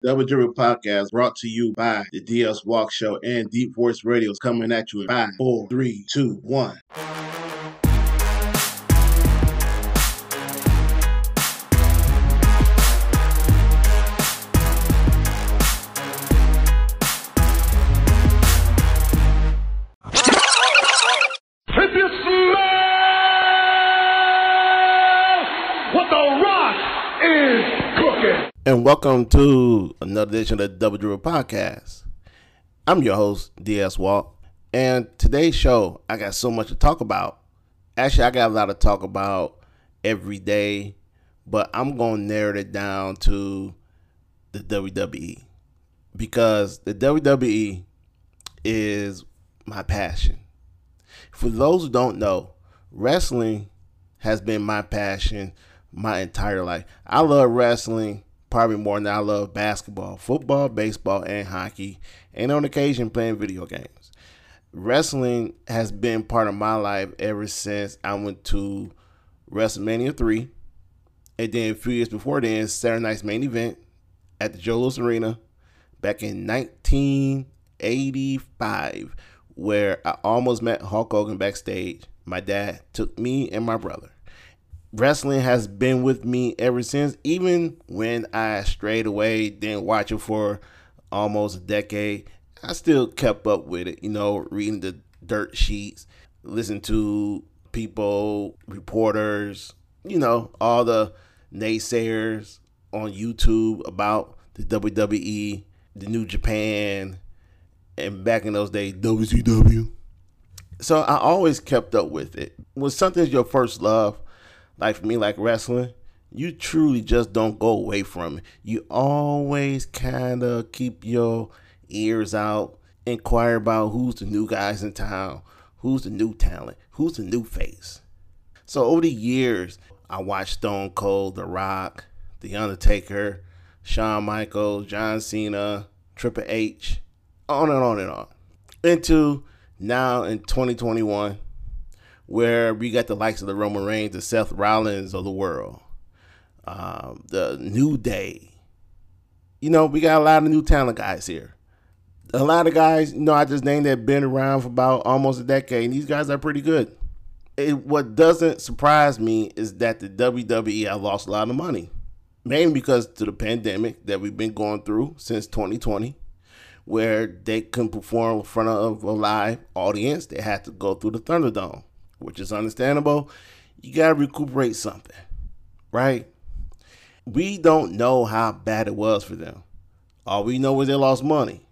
Double Dribble Podcast brought to you by the DS Walk Show and Deep Voice Radio coming at you in 5, 4, 3, 2, 1. And welcome to another edition of the Double Dribble Podcast. I'm your host, DS Walk, And today's show, I got so much to talk about. Actually, I got a lot to talk about every day, but I'm going to narrow it down to the WWE because the WWE is my passion. For those who don't know, wrestling has been my passion my entire life. I love wrestling probably more than I love basketball, football, baseball, and hockey, and on occasion playing video games. Wrestling has been part of my life ever since I went to WrestleMania 3. And then a few years before then, Saturday night's main event at the Joe Louis Arena back in 1985, where I almost met Hulk Hogan backstage. My dad took me and my brother. Wrestling has been with me ever since, even when I strayed away, didn't watch it for almost a decade. I still kept up with it, you know, reading the dirt sheets, listen to people, reporters, you know, all the naysayers on YouTube about the WWE, the New Japan, and back in those days, WCW. So I always kept up with it. When something's your first love, like for me, like wrestling, you truly just don't go away from it. You always kind of keep your ears out, inquire about who's the new guys in town, who's the new talent, who's the new face. So over the years, I watched Stone Cold, The Rock, The Undertaker, Shawn Michaels, John Cena, Triple H, on and on and on. Into now in 2021, where we got the likes of the Roman Reigns, the Seth Rollins of the world, um, the New Day. You know, we got a lot of new talent guys here. A lot of guys, you know, I just named that been around for about almost a decade, and these guys are pretty good. It, what doesn't surprise me is that the WWE have lost a lot of money, mainly because to the pandemic that we've been going through since 2020 where they couldn't perform in front of a live audience. They had to go through the Thunderdome, which is understandable. You got to recuperate something, right? We don't know how bad it was for them. All we know is they lost money.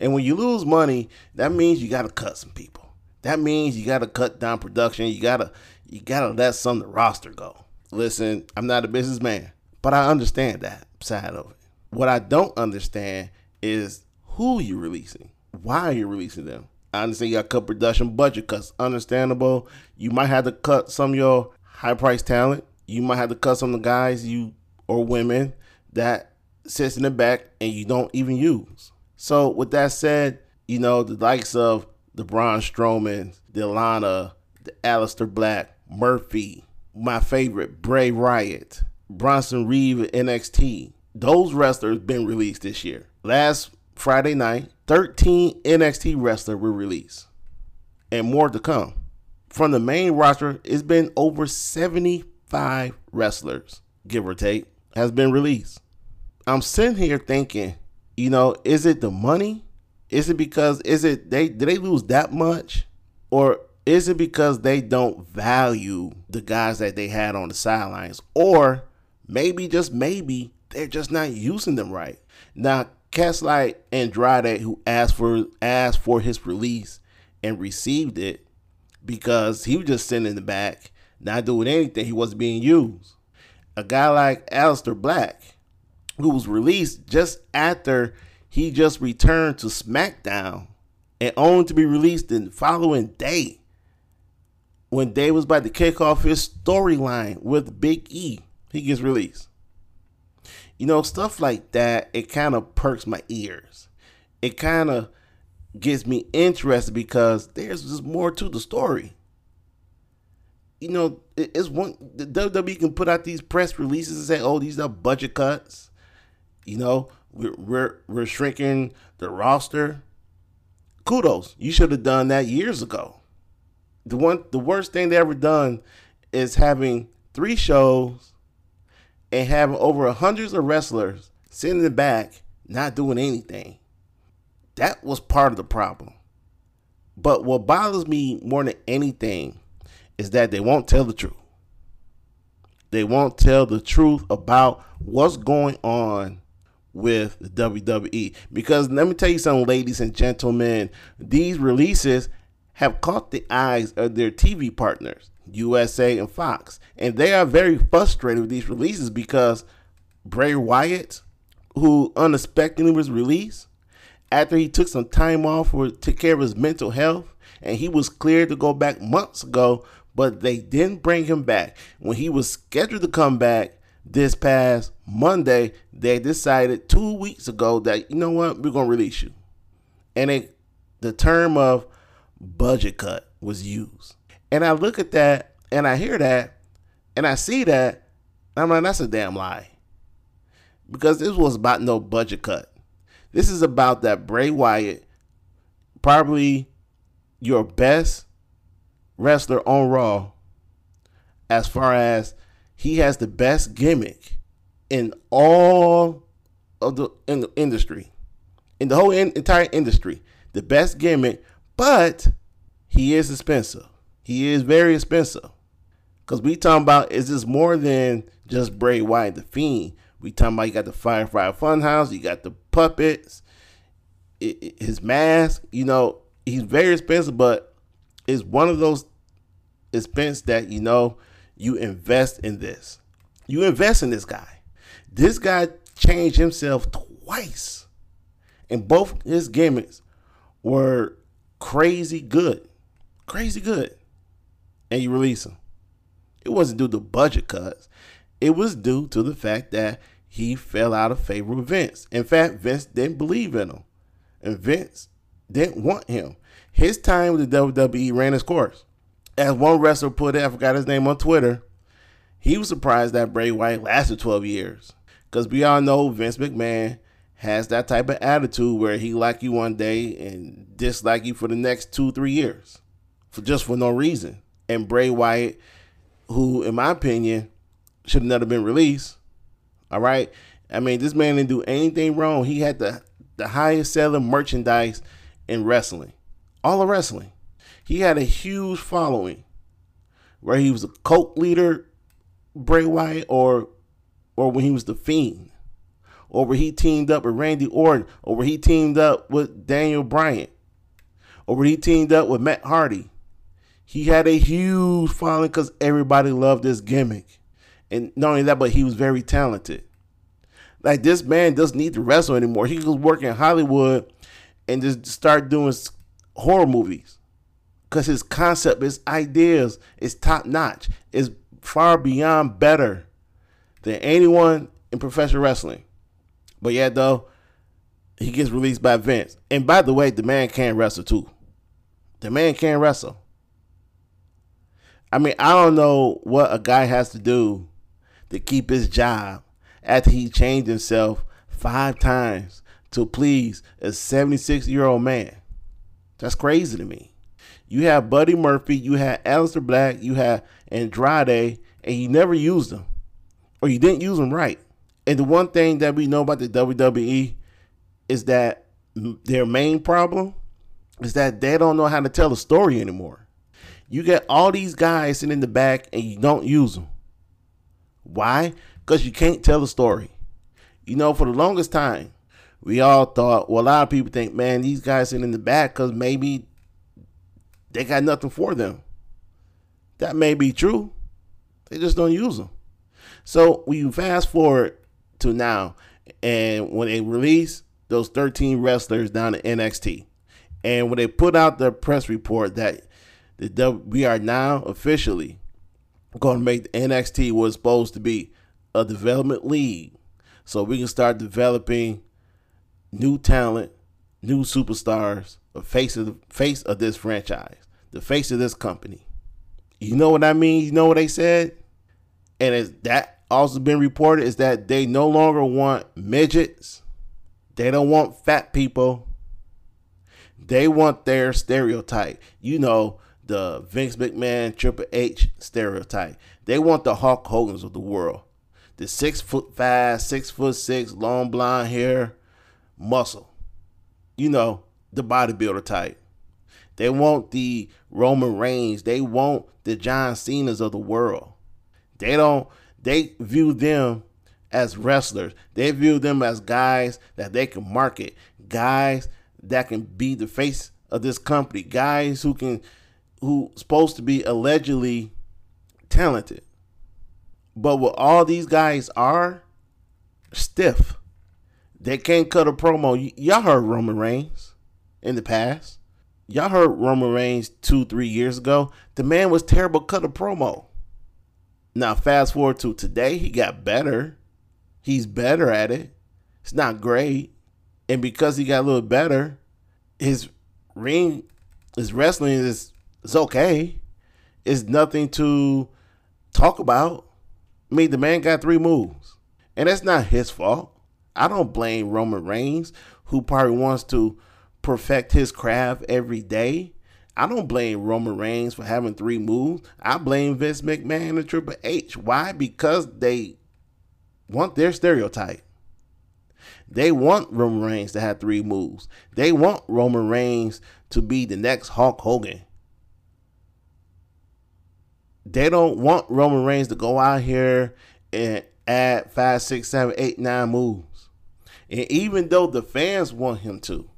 And when you lose money, that means you got to cut some people. That means you got to cut down production. You got to you got to let some of the roster go. Listen, I'm not a businessman, but I understand that side of it. What I don't understand is who you releasing. Why are you releasing them? I understand you got cut production budget cuts. Understandable. You might have to cut some of your high price talent. You might have to cut some of the guys you or women that sits in the back and you don't even use. So with that said, you know, the likes of the Braun Strowman, the Lana, the Aleister Black, Murphy, my favorite, Bray Wyatt, Bronson Reed NXT. Those wrestlers been released this year. Last Friday night, 13 NXT wrestlers were released, and more to come. From the main roster, it's been over 75 wrestlers, give or take, has been released. I'm sitting here thinking, you know, is it the money? Is it because is it they did they lose that much? Or is it because they don't value the guys that they had on the sidelines? Or maybe just maybe they're just not using them right. Now, cats like Andrade who asked for asked for his release and received it because he was just sitting in the back, not doing anything. He wasn't being used. A guy like Aleister Black, who was released just after he just returned to SmackDown and only to be released the following day when Dave was about to kick off his storyline with Big E. He gets released. You know, stuff like that, it kind of perks my ears. It kind of gets me interested because there's just more to the story. You know, it's one the WWE can put out these press releases and say, "Oh, these are budget cuts." You know, We're, we're, we're shrinking the roster. Kudos. You should have done that years ago. The one the worst thing they ever done is having three shows and having over hundreds of wrestlers sitting in the back not doing anything. That was part of the problem. But what bothers me more than anything is that they won't tell the truth. They won't tell the truth about what's going on with the WWE. Because let me tell you something, ladies and gentlemen, these releases have caught the eyes of their TV partners, USA and Fox. And they are very frustrated with these releases because Bray Wyatt, who unexpectedly was released after he took some time off to take care of his mental health, and he was cleared to go back months ago, but they didn't bring him back. When he was scheduled to come back this past Monday, they decided two weeks ago that you know what, we're gonna release you. And it, the term of budget cut was used. And I look at that and I hear that and I see that, I'm like, that's a damn lie. Because this was about no budget cut. This is about that Bray Wyatt, probably your best wrestler on Raw, as far as he has the best gimmick in all of the in the industry, in the whole in, entire industry, the best gimmick. But he is expensive. He is very expensive. Cause we talking about is this more than just Bray Wyatt the Fiend? We talking about you got the Firefly Funhouse, you got the puppets, it, it, his mask. You know, he's very expensive, but it's one of those expense that you know you invest in this. You invest in this guy. This guy changed himself twice, and both his gimmicks were crazy good, crazy good, and you release him. It wasn't due to budget cuts. It was due to the fact that he fell out of favor with Vince. In fact, Vince didn't believe in him. And Vince didn't want him. His time with the WWE ran its course. As one wrestler put it, I forgot his name on Twitter, he was surprised that Bray Wyatt lasted 12 years. Because we all know Vince McMahon has that type of attitude where he like you one day and dislike you for the next two, three years. For just for no reason. And Bray Wyatt, who in my opinion, should not have been released all right. I mean, this man didn't do anything wrong. He had the the highest selling merchandise in wrestling, all of wrestling. He had a huge following, where he was a cult leader, Bray Wyatt, or or when he was the Fiend, or where he teamed up with Randy Orton, or where he teamed up with Daniel Bryan, or where he teamed up with Matt Hardy. He had a huge following because everybody loved this gimmick. And not only that, but he was very talented. Like this man doesn't need to wrestle anymore. He could work in Hollywood and just start doing horror movies. Cause his concept, his ideas is top notch. Is far beyond better than anyone in professional wrestling. But yet though, he gets released by Vince. And by the way, the man can wrestle too. The man can wrestle. I mean, I don't know what a guy has to do to keep his job after he changed himself five times to please a 76 year old man. That's crazy to me. You have Buddy Murphy, you had Aleister Black, you had Andrade, and you never used them. Or you didn't use them right. And the one thing that we know about the WWE is that their main problem is that they don't know how to tell a story anymore. You get all these guys sitting in the back and you don't use them. Why? Because you can't tell a story. You know, for the longest time, we all thought, well, a lot of people think, man, these guys sitting in the back because maybe they got nothing for them. That may be true. They just don't use them. So you fast forward to now, and when they release those 13 wrestlers down to NXT, and when they put out the press report that the, we are now officially going to make the NXT was supposed to be a development league so we can start developing new talent, new superstars, the face of the face of this franchise, the face of this company. You know what I mean? You know what they said? And is that also been reported is that they no longer want midgets They don't want fat people. They want their stereotype. You know, the Vince McMahon, Triple H stereotype. They want the Hulk Hogan's of the world. The six foot five, six foot six, long blonde hair, muscle. You know, the bodybuilder type. They want the Roman Reigns. They want the John Cena's of the world. They don't, they view them as wrestlers. They view them as guys that they can market, guys that can be the face of this company, guys who can who supposed to be allegedly talented. But what all these guys are stiff. They can't cut a promo. Y- y'all heard Roman Reigns in the past. Y'all heard Roman Reigns two, three years ago. The man was terrible cut a promo. Now fast forward to today, he got better. He's better at it. It's not great. And because he got a little better, his ring, his wrestling is, is okay. It's nothing to talk about. I mean, the man got three moves. And that's not his fault. I don't blame Roman Reigns, who probably wants to perfect his craft every day. I don't blame Roman Reigns for having three moves. I blame Vince McMahon and Triple H. Why? Because they want their stereotype. They want Roman Reigns to have three moves. They want Roman Reigns to be the next Hulk Hogan. They don't want Roman Reigns to go out here and add five, six, seven, eight, nine moves. And even though the fans want him to,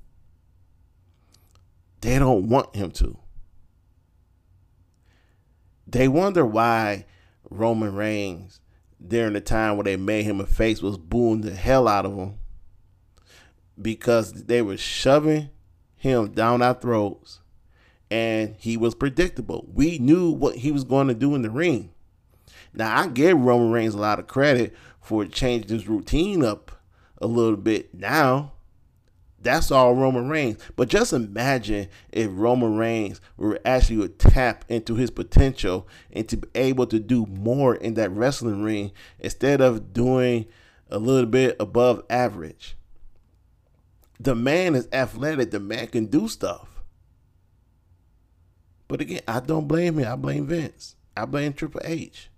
they don't want him to. They wonder why Roman Reigns, during the time where they made him a face, was booing the hell out of him because they were shoving him down our throats and he was predictable. We knew what he was going to do in the ring. Now, I give Roman Reigns a lot of credit for changing his routine up a little bit now. That's all Roman Reigns. But just imagine if Roman Reigns were actually to tap into his potential and to be able to do more in that wrestling ring instead of doing a little bit above average. The man is athletic, the man can do stuff. But again, I don't blame him. I blame Vince. I blame Triple H.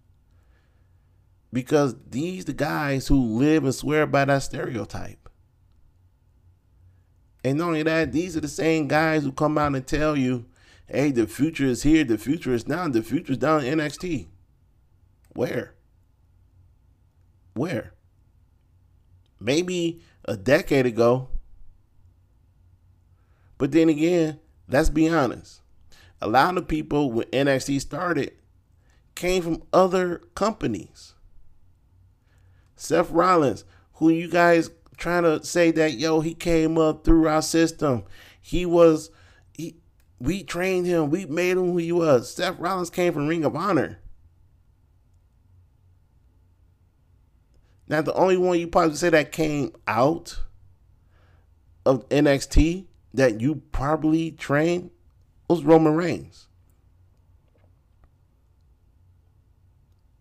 Because these the guys who live and swear by that stereotype. And not only that, these are the same guys who come out and tell you, hey, the future is here, the future is now, the future is down in NXT. Where? Where? Maybe a decade ago. But then again, let's be honest. A lot of people when NXT started came from other companies. Seth Rollins, who you guys trying to say that yo he came up through our system. He was he we trained him. We made him who he was. Seth Rollins came from Ring of Honor. Now the only one you probably say that came out of NXT that you probably trained was Roman Reigns.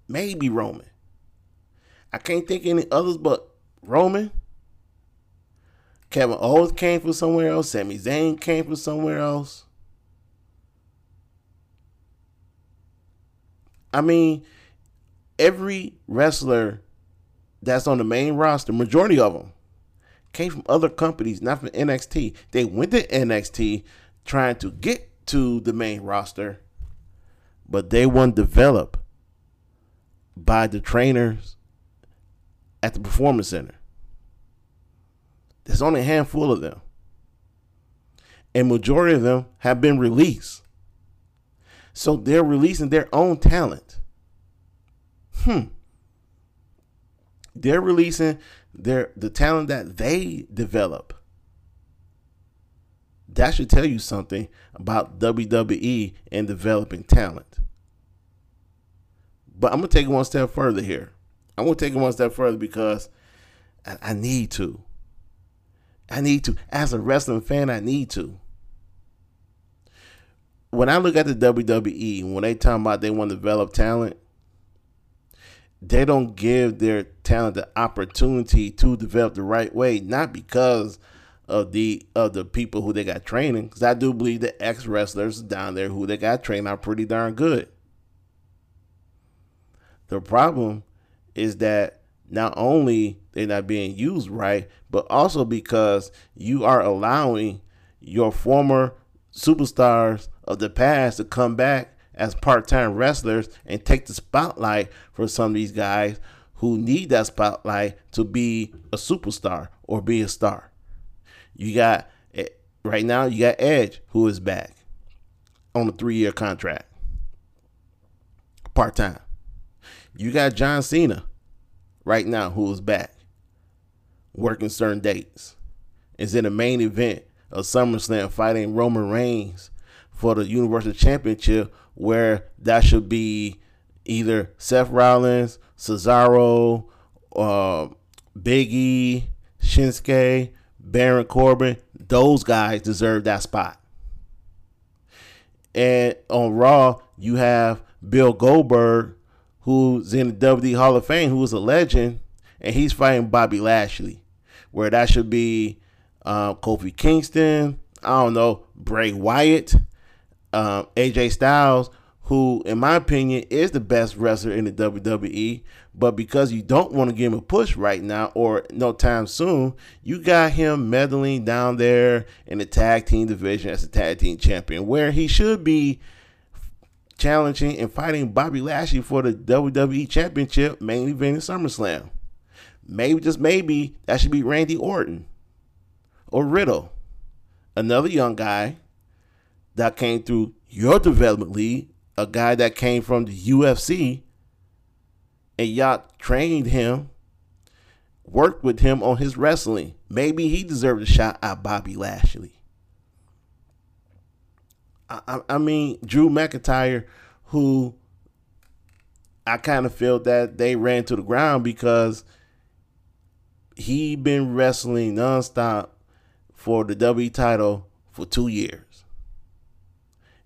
Maybe Roman. I can't think any others but Roman. Kevin Owens came from somewhere else. Sami Zayn came from somewhere else. I mean, every wrestler that's on the main roster, majority of them, came from other companies, not from NXT. They went to NXT trying to get to the main roster, but they weren't developed by the trainers at the performance center. There's only a handful of them. And majority of them have been released. So they're releasing their own talent. Hmm. They're releasing their the talent that they develop. That should tell you something about WWE and developing talent. But I'm gonna take it one step further here. I'm gonna take it one step further because I, I need to. I need to. As a wrestling fan, I need to. When I look at the WWE, when they talk about they want to develop talent, they don't give their talent the opportunity to develop the right way, not because of the of the people who they got training. Because I do believe the ex wrestlers down there who they got trained are pretty darn good. The problem is that not only they're not being used right, but also because you are allowing your former superstars of the past to come back as part-time wrestlers and take the spotlight for some of these guys who need that spotlight to be a superstar or be a star. You got eh, right now you got Edge who is back on a 3-year contract. Part-time. You got John Cena right now who is back working certain dates. Is in the main event of SummerSlam fighting Roman Reigns for the Universal Championship, where that should be either Seth Rollins, Cesaro, uh, Big E, Shinsuke, Baron Corbin. Those guys deserve that spot. And on Raw, you have Bill Goldberg who's in the WWE Hall of Fame, who is a legend, and he's fighting Bobby Lashley, where that should be uh, Kofi Kingston, I don't know, Bray Wyatt, um, AJ Styles, who, in my opinion, is the best wrestler in the WWE. But because you don't want to give him a push right now or no time soon, you got him meddling down there in the tag team division as a tag team champion, where he should be challenging and fighting Bobby Lashley for the WWE Championship, main event in SummerSlam. Maybe, just maybe, that should be Randy Orton or Riddle, another young guy that came through your development league, a guy that came from the UFC, and y'all trained him, worked with him on his wrestling. Maybe he deserved a shot at Bobby Lashley. I, I mean, Drew McIntyre, who I kind of feel that they ran to the ground because he been wrestling nonstop for the W title for two years.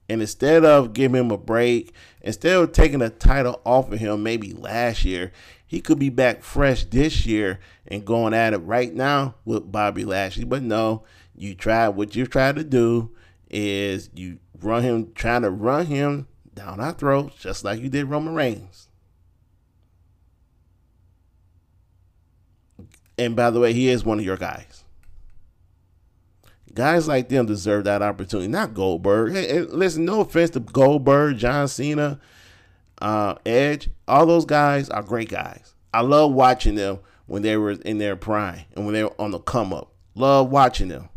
And instead of giving him a break, instead of taking a title off of him maybe last year, he could be back fresh this year and going at it right now with Bobby Lashley. But no, you tried what you tried to do is you run him, trying to run him down our throats, just like you did Roman Reigns. And by the way, he is one of your guys. Guys like them deserve that opportunity, not Goldberg. Hey, hey, listen, no offense to Goldberg, John Cena, uh, Edge. All those guys are great guys. I love watching them when they were in their prime and when they were on the come up. Love watching them.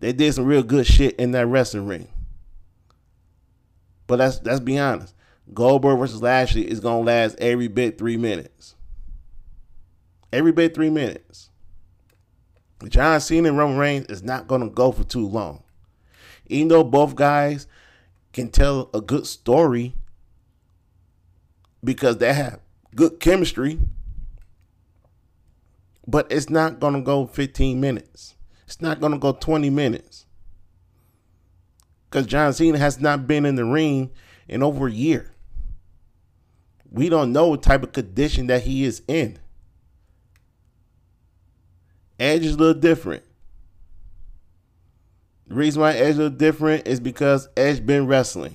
They did some real good shit in that wrestling ring. But let's let's be honest. Goldberg versus Lashley is gonna last every bit three minutes. Every bit three minutes. John Cena and Roman Reigns is not gonna go for too long. Even though both guys can tell a good story because they have good chemistry, but it's not gonna go 15 minutes. It's not gonna go 20 minutes because John Cena has not been in the ring in over a year. We don't know what type of condition that he is in. Edge is a little different. The reason why Edge is a little different is because Edge been wrestling.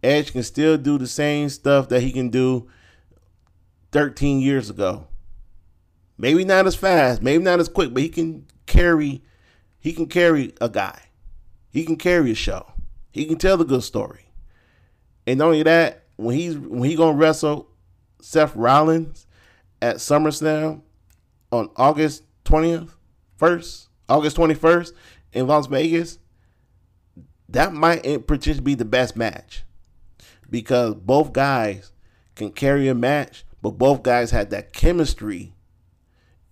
Edge can still do the same stuff that he can do 13 years ago. Maybe not as fast, maybe not as quick, but he can carry he can carry a guy. He can carry a show. He can tell the good story. And not only that, when he's when he gonna wrestle Seth Rollins at SummerSlam on August 20th, first, August 21st in Las Vegas, that might potentially be the best match. Because both guys can carry a match, but both guys had that chemistry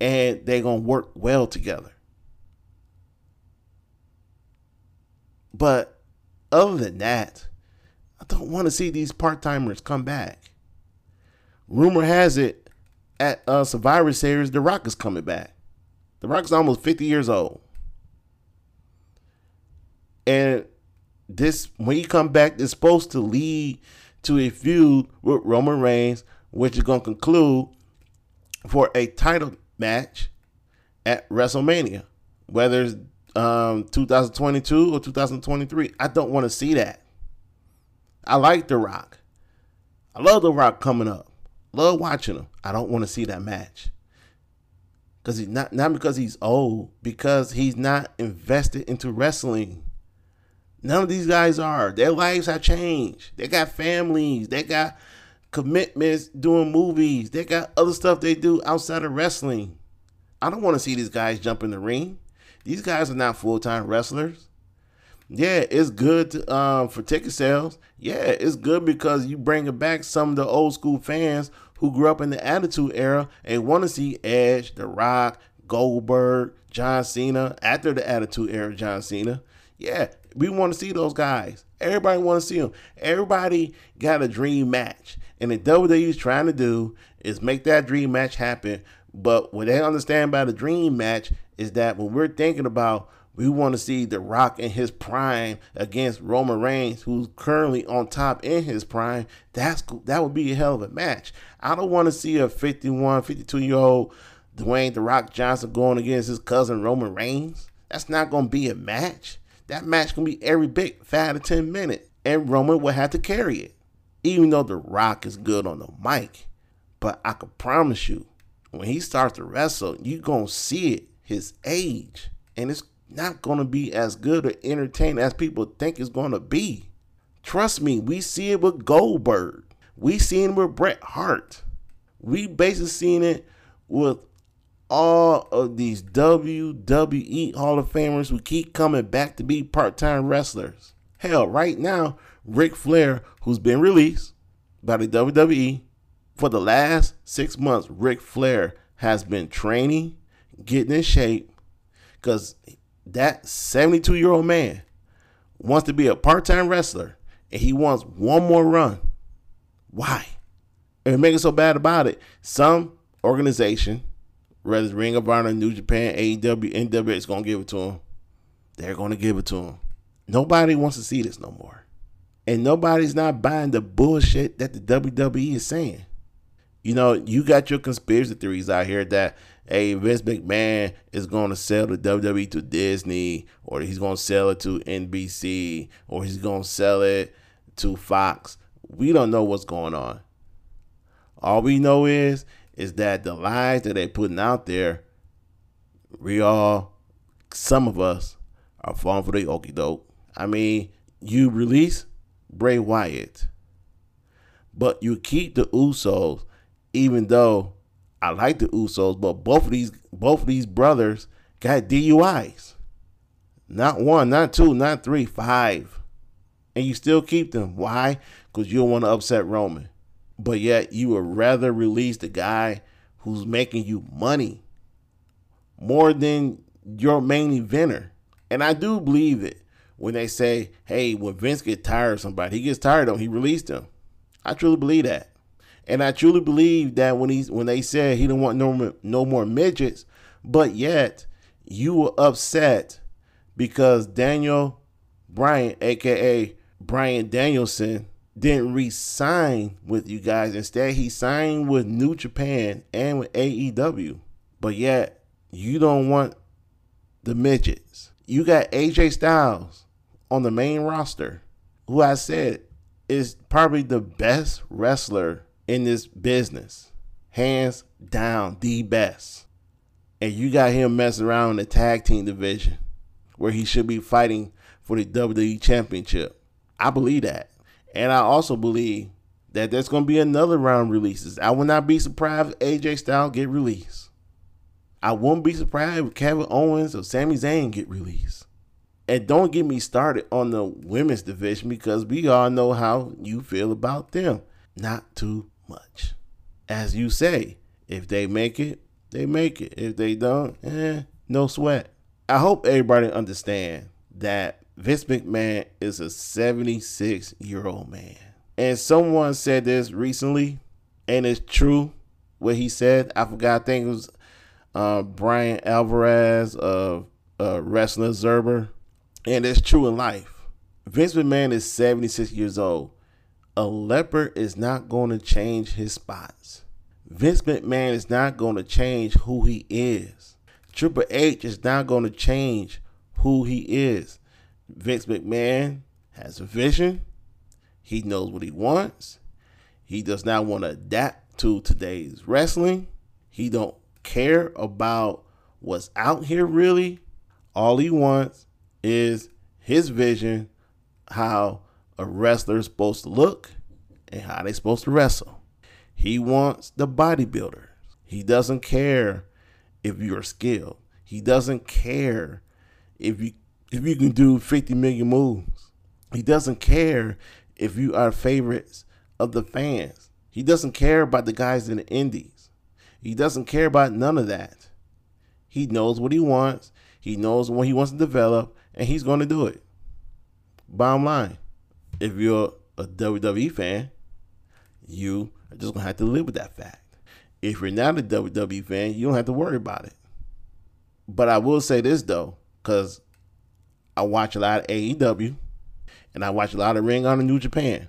and they're gonna work well together. But other than that, I don't want to see these part timers come back. Rumor has it at uh, Survivor Series, The Rock is coming back. The Rock is almost 50 years old. And this, when he come back, is supposed to lead to a feud with Roman Reigns which is going to conclude for a title match at WrestleMania, whether it's um, 2022 or 2023. I don't want to see that. I like The Rock. I love The Rock coming up. Love watching him. I don't want to see that match. Cause he's not not because he's old, because he's not invested into wrestling. None of these guys are. Their lives have changed. They got families. They got commitments doing movies. They got other stuff they do outside of wrestling. I don't want to see these guys jump in the ring. These guys are not full time wrestlers. Yeah, it's good to, um, for ticket sales. Yeah, it's good because you bring back some of the old school fans who grew up in the Attitude Era and want to see Edge, The Rock, Goldberg, John Cena after the Attitude Era. John Cena. Yeah, we want to see those guys. Everybody want to see them. Everybody got a dream match, and the WWE is trying to do is make that dream match happen. But what they understand by the dream match is that when we're thinking about we want to see The Rock in his prime against Roman Reigns, who's currently on top in his prime. That's that would be a hell of a match. I don't want to see a 51, 52 year old Dwayne The Rock Johnson going against his cousin Roman Reigns. That's not going to be a match. That match to be every bit five to ten minutes, and Roman will have to carry it. Even though The Rock is good on the mic, but I can promise you, when he starts to wrestle, you're gonna see it. His age, and it's not going to be as good or entertaining as people think it's going to be. Trust me, we see it with Goldberg. We seen it with Bret Hart. We basically seen it with all of these WWE Hall of Famers who keep coming back to be part-time wrestlers. Hell, right now, Ric Flair, who's been released by the WWE for the last six months, Ric Flair has been training, getting in shape, because that 72 year old man wants to be a part time wrestler and he wants one more run. Why? And make it so bad about it, some organization, whether it's Ring of Honor, New Japan, AEW, NWA, is going to give it to him. They're going to give it to him. Nobody wants to see this no more. And nobody's not buying the bullshit that the WWE is saying. You know, you got your conspiracy theories out here that hey, Vince McMahon is going to sell the WWE to Disney, or he's going to sell it to NBC, or he's going to sell it to Fox. We don't know what's going on. All we know is is that the lies that they're putting out there, we all, some of us, are falling for the okey doke. I mean, you release Bray Wyatt, but you keep the Usos, even though I like the Usos, but both of these both of these brothers got DUIs. Not one, not two, not three, five. And you still keep them. Why? Because you don't want to upset Roman. But yet you would rather release the guy who's making you money more than your main eventer. And I do believe it when they say, hey, when Vince gets tired of somebody, he gets tired of him, he released him. I truly believe that. And I truly believe that when he's when they said he didn't want no no more midgets, but yet you were upset because Daniel Bryan, aka Bryan Danielson, didn't re-sign with you guys. Instead, he signed with New Japan and with AEW. But yet, you don't want the midgets. You got AJ Styles on the main roster, who I said is probably the best wrestler in this business. Hands down, the best. And you got him messing around in the tag team division where he should be fighting for the WWE Championship. I believe that. And I also believe that there's going to be another round releases. I will not be surprised if AJ Styles get released. I won't be surprised if Kevin Owens or Sami Zayn get released. And don't get me started on the women's division because we all know how you feel about them. Not too much. As you say, if they make it, they make it. If they don't, eh, no sweat. I hope everybody understand that Vince McMahon is a 76 year old man. And someone said this recently, and it's true what he said. I forgot, I think it was uh, Bryan Alvarez of uh, Wrestling. And it's true in life. Vince McMahon is 76 years old A leopard is not going to change his spots. Vince McMahon is not going to change who he is. Triple H is not going to change who he is. Vince McMahon has a vision. He knows what he wants. He does not want to adapt to today's wrestling. He don't care about what's out here really. All he wants is his vision how a wrestler is supposed to look and how they're supposed to wrestle. He wants the bodybuilder. He doesn't care if you're skilled. He doesn't care if you if you can do 50 million moves. He doesn't care if you are favorites of the fans. He doesn't care about the guys in the indies. He doesn't care about none of that. He knows what he wants. He knows what he wants to develop, and he's going to do it. Bottom line, if you're a WWE fan, you are just to have to live with that fact. If you're not a WWE fan, you don't have to worry about it. But I will say this, though, because I watch a lot of AEW and I watch a lot of Ring Honor New Japan.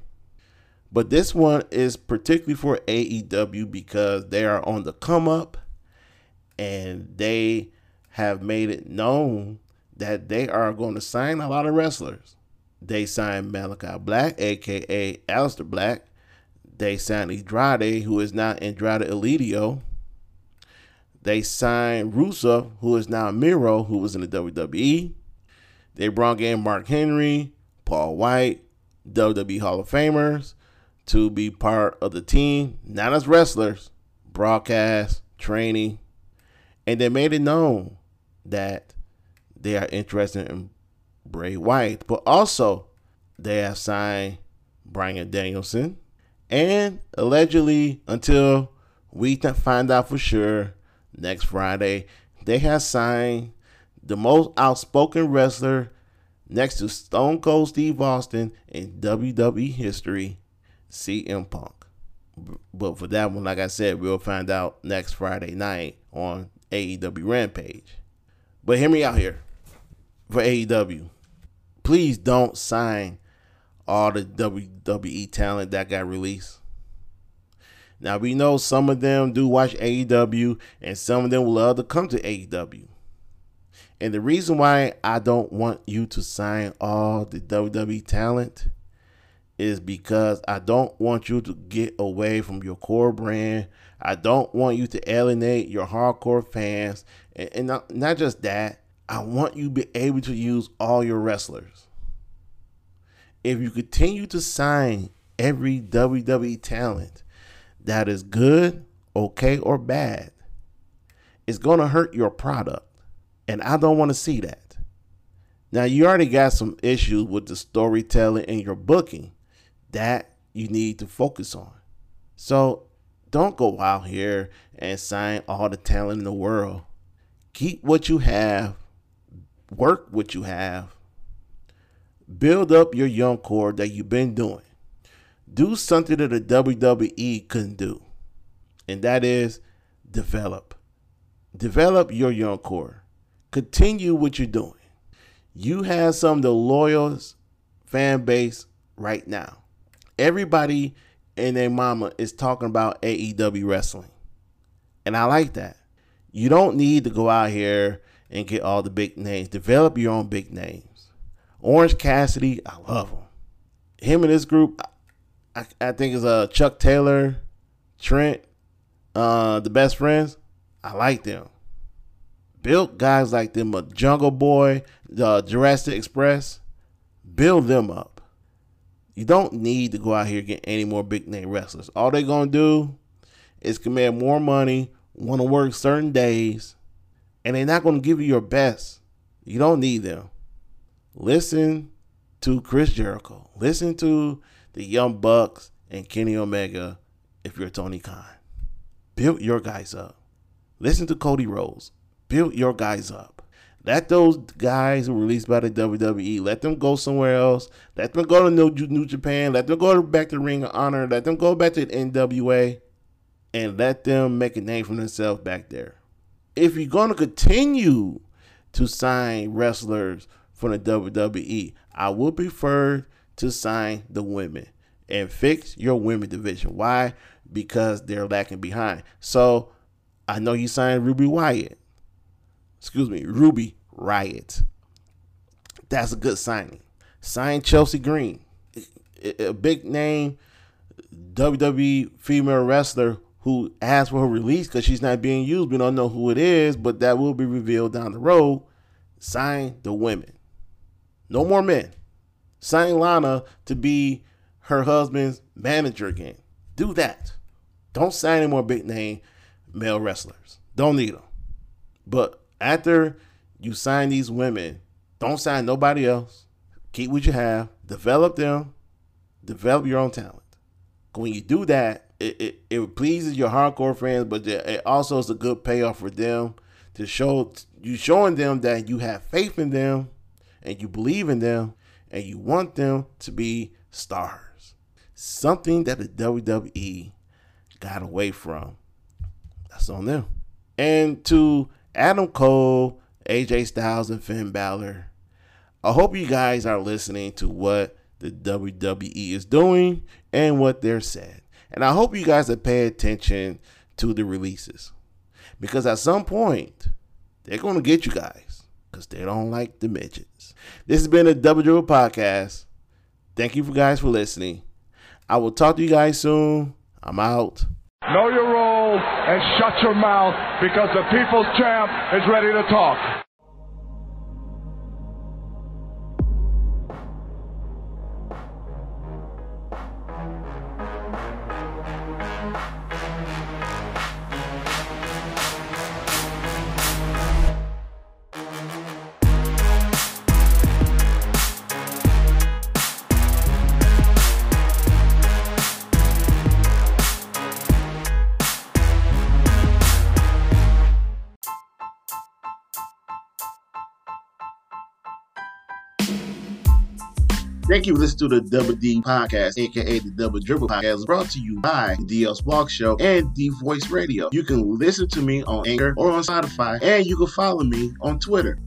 But this one is particularly for AEW because they are on the come up and they have made it known that they are going to sign a lot of wrestlers. They signed Malachi Black, aka Aleister Black. They signed Andrade, who is now Andrade El Idolo. They signed Rusev, who is now Miro, who was in the WWE. They brought in Mark Henry, Paul White, WWE Hall of Famers to be part of the team, not as wrestlers, broadcast, training. And they made it known that they are interested in Bray Wyatt, but also they have signed Bryan Danielson. And allegedly, until we find out for sure next Friday, they have signed the most outspoken wrestler next to Stone Cold Steve Austin in WWE history, CM Punk. But for that one, like I said, we'll find out next Friday night on AEW Rampage. But hear me out here for AEW. Please don't sign all the WWE talent that got released. Now we know some of them do watch AEW and some of them love to come to AEW. And the reason why I don't want you to sign all the WWE talent is because I don't want you to get away from your core brand. I don't want you to alienate your hardcore fans. And, and not, not just that, I want you to be able to use all your wrestlers. If you continue to sign every WWE talent that is good, okay, or bad, it's going to hurt your product. And I don't want to see that. Now, you already got some issues with the storytelling and your booking that you need to focus on. So don't go out here and sign all the talent in the world. Keep what you have, work what you have, build up your young core that you've been doing. Do something that the WWE couldn't do, and that is develop. Develop your young core continue what you're doing. You have some of the loyalest fan base right now. Everybody and their mama is talking about AEW wrestling. And I like that. You don't need to go out here and get all the big names. Develop your own big names. Orange Cassidy, I love him. Him and this group, I, I think is uh, Chuck Taylor, Trent, uh, the best friends. I like them build guys like them, a Jungle Boy, the Jurassic Express, build them up. You don't need to go out here get any more big name wrestlers. All they're gonna do is command more money, want to work certain days, and they're not gonna give you your best. You don't need them. Listen to Chris Jericho. Listen to the Young Bucks and Kenny Omega if you're Tony Khan. Build your guys up. Listen to Cody Rhodes build your guys up. Let those guys who were released by the WWE, let them go somewhere else. Let them go to New, New Japan. Let them go back to Ring of Honor. Let them go back to the NWA. And let them make a name for themselves back there. If you're going to continue to sign wrestlers from the WWE, I would prefer to sign the women. and fix your women division. Why? Because they're lacking behind. So I know you signed Ruby Wyatt. Excuse me, Ruby Riott. That's a good signing. Sign Chelsea Green, a big name WWE female wrestler who asked for her release because she's not being used. We don't know who it is, but that will be revealed down the road. Sign the women. No more men. Sign Lana to be her husband's manager again. Do that. Don't sign any more big name male wrestlers. Don't need them. But after you sign these women, don't sign nobody else. Keep what you have. Develop them. Develop your own talent. When you do that, it, it, it pleases your hardcore fans, but it also is a good payoff for them to show you showing them that you have faith in them and you believe in them and you want them to be stars. Something that the WWE got away from. That's on them. And to Adam Cole, AJ Styles, and Finn Balor, I hope you guys are listening to what the WWE is doing and what they're saying. And I hope you guys are paying attention to the releases. Because at some point, they're going to get you guys because they don't like the midgets. This has been a Double Dribble podcast. Thank you for guys for listening. I will talk to you guys soon. I'm out. Know your role and shut your mouth because the people's champ is ready to talk. Thank you for listening to the Double D podcast, aka the Double Dribble podcast, brought to you by the DS Walk Show and D Voice Radio. You can listen to me on Anchor or on Spotify, and you can follow me on Twitter